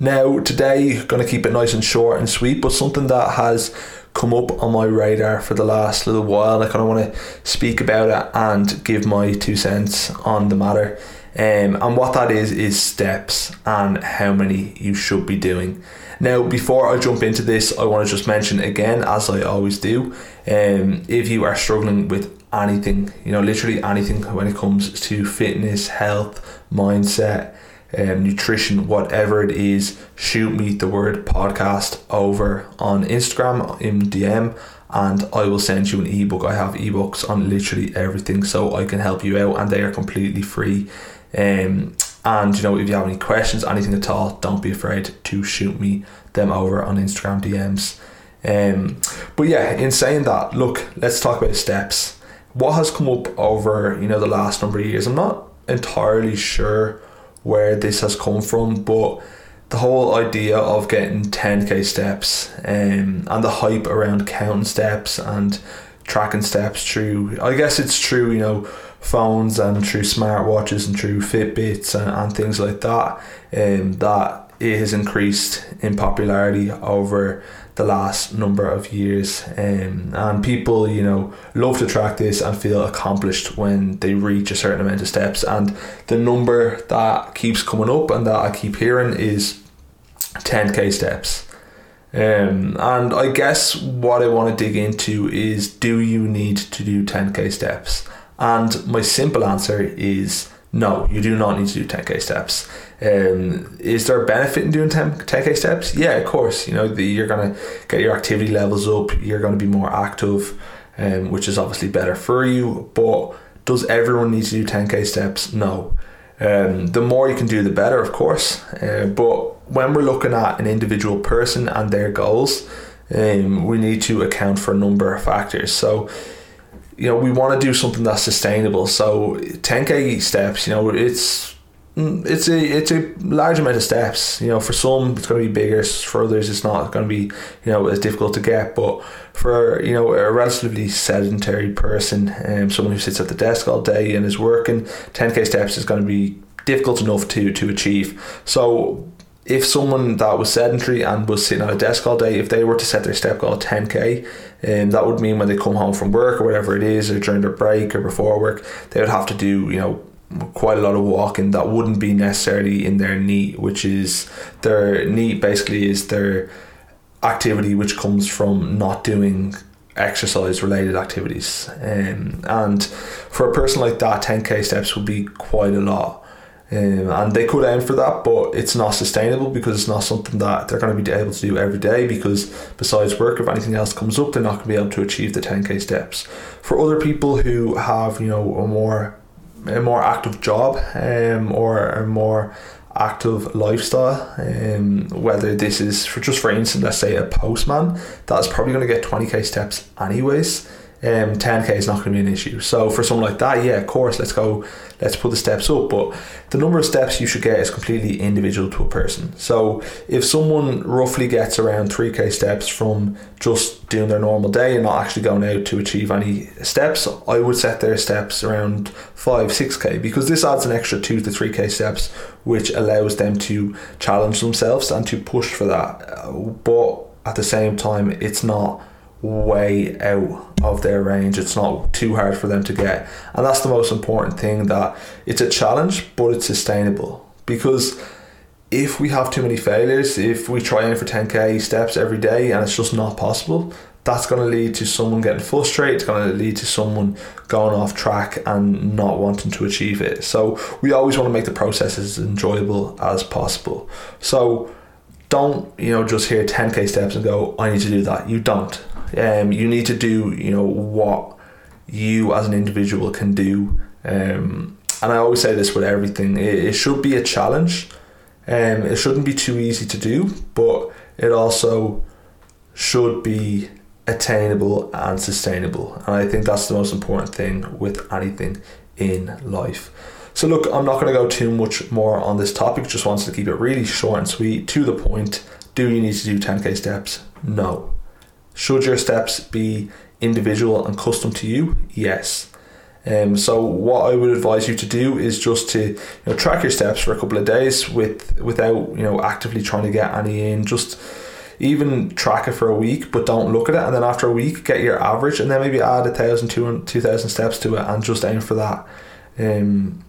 Now, today, going to keep it nice and short and sweet, but something that has come up on my radar for the last little while. I kind of want to speak about it and give my two cents on the matter. Um, and what that is, is steps and how many you should be doing. Now, before I jump into this, I want to just mention again, as I always do, um, if you are struggling with anything, you know, literally anything when it comes to fitness, health, mindset, um, nutrition, whatever it is, shoot me the word podcast over on Instagram in DM and I will send you an ebook. I have ebooks on literally everything so I can help you out and they are completely free. Um, and you know, if you have any questions, anything at all, don't be afraid to shoot me them over on Instagram DMs. Um, but yeah, in saying that, look, let's talk about steps. What has come up over you know the last number of years? I'm not entirely sure where this has come from, but the whole idea of getting 10k steps um, and the hype around counting steps and tracking steps through, I guess it's true, you know, phones and through smartwatches and through Fitbits and, and things like that, um, that it has increased in popularity over the last number of years. Um, and people you know love to track this and feel accomplished when they reach a certain amount of steps. And the number that keeps coming up and that I keep hearing is 10k steps. Um, and I guess what I want to dig into is do you need to do 10k steps? And my simple answer is no, you do not need to do 10k steps. Um, is there a benefit in doing 10, 10k steps? Yeah, of course. You know, the, you're going to get your activity levels up, you're going to be more active, um, which is obviously better for you. But does everyone need to do 10k steps? No. Um, the more you can do, the better, of course. Uh, but when we're looking at an individual person and their goals, um, we need to account for a number of factors. So, you know we want to do something that's sustainable so 10k steps you know it's it's a it's a large amount of steps. You know for some it's going to be bigger for others it's not going to be you know as difficult to get but for you know a relatively sedentary person um, someone who sits at the desk all day and is working 10k steps is going to be difficult enough to to achieve. So if someone that was sedentary and was sitting at a desk all day, if they were to set their step goal at 10k, um, that would mean when they come home from work or whatever it is, or during their break or before work, they would have to do, you know, quite a lot of walking that wouldn't be necessarily in their NEAT, which is their NEAT basically is their activity which comes from not doing exercise related activities. Um, and for a person like that, 10k steps would be quite a lot. Um, and they could aim for that, but it's not sustainable because it's not something that they're going to be able to do every day. Because besides work, if anything else comes up, they're not going to be able to achieve the 10k steps. For other people who have, you know, a more a more active job um, or a more active lifestyle, um, whether this is for just for instance, let's say a postman, that's probably going to get 20k steps anyways um, 10k is not going to be an issue. So for someone like that, yeah, of course, let's go, let's put the steps up. But the number of steps you should get is completely individual to a person. So if someone roughly gets around 3k steps from just doing their normal day and not actually going out to achieve any steps, I would set their steps around 5, 6k because this adds an extra 2 to 3k steps, which allows them to challenge themselves and to push for that. But at the same time, it's not way out of their range. It's not too hard for them to get. And that's the most important thing that it's a challenge, but it's sustainable. Because if we have too many failures, if we try aim for 10k steps every day and it's just not possible, that's going to lead to someone getting frustrated. It's going to lead to someone going off track and not wanting to achieve it. So we always want to make the process as enjoyable as possible. So don't you know just hear 10k steps and go I need to do that. You don't. Um, you need to do you know what you as an individual can do. Um, and I always say this with everything. It, it should be a challenge. Um, it shouldn't be too easy to do, but it also should be attainable and sustainable. And I think that's the most important thing with anything in life. So, look, I'm not going to go too much more on this topic, just wanted to keep it really short and sweet, to the point. Do you need to do 10k steps? No. Should your steps be individual and custom to you? Yes. Um, so what I would advise you to do is just to you know, track your steps for a couple of days with without you know actively trying to get any in. Just even track it for a week, but don't look at it. And then after a week, get your average, and then maybe add a thousand, two thousand steps to it, and just aim for that. Um,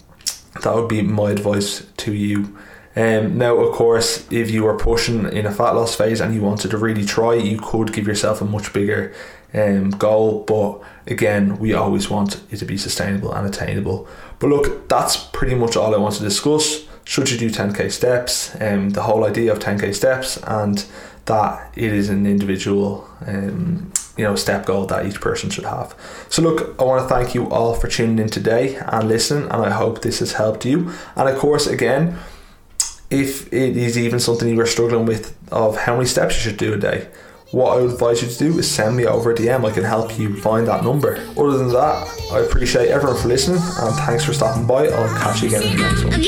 that would be my advice to you. Um, now, of course, if you are pushing in a fat loss phase and you wanted to really try, you could give yourself a much bigger um, goal. But again, we always want it to be sustainable and attainable. But look, that's pretty much all I want to discuss. Should you do 10k steps? Um, the whole idea of 10k steps and that it is an individual um, you know step goal that each person should have so look i want to thank you all for tuning in today and listening and i hope this has helped you and of course again if it is even something you are struggling with of how many steps you should do a day what I would advise you to do is send me over a DM. I can help you find that number. Other than that, I appreciate everyone for listening and thanks for stopping by. I'll catch you again in the next one.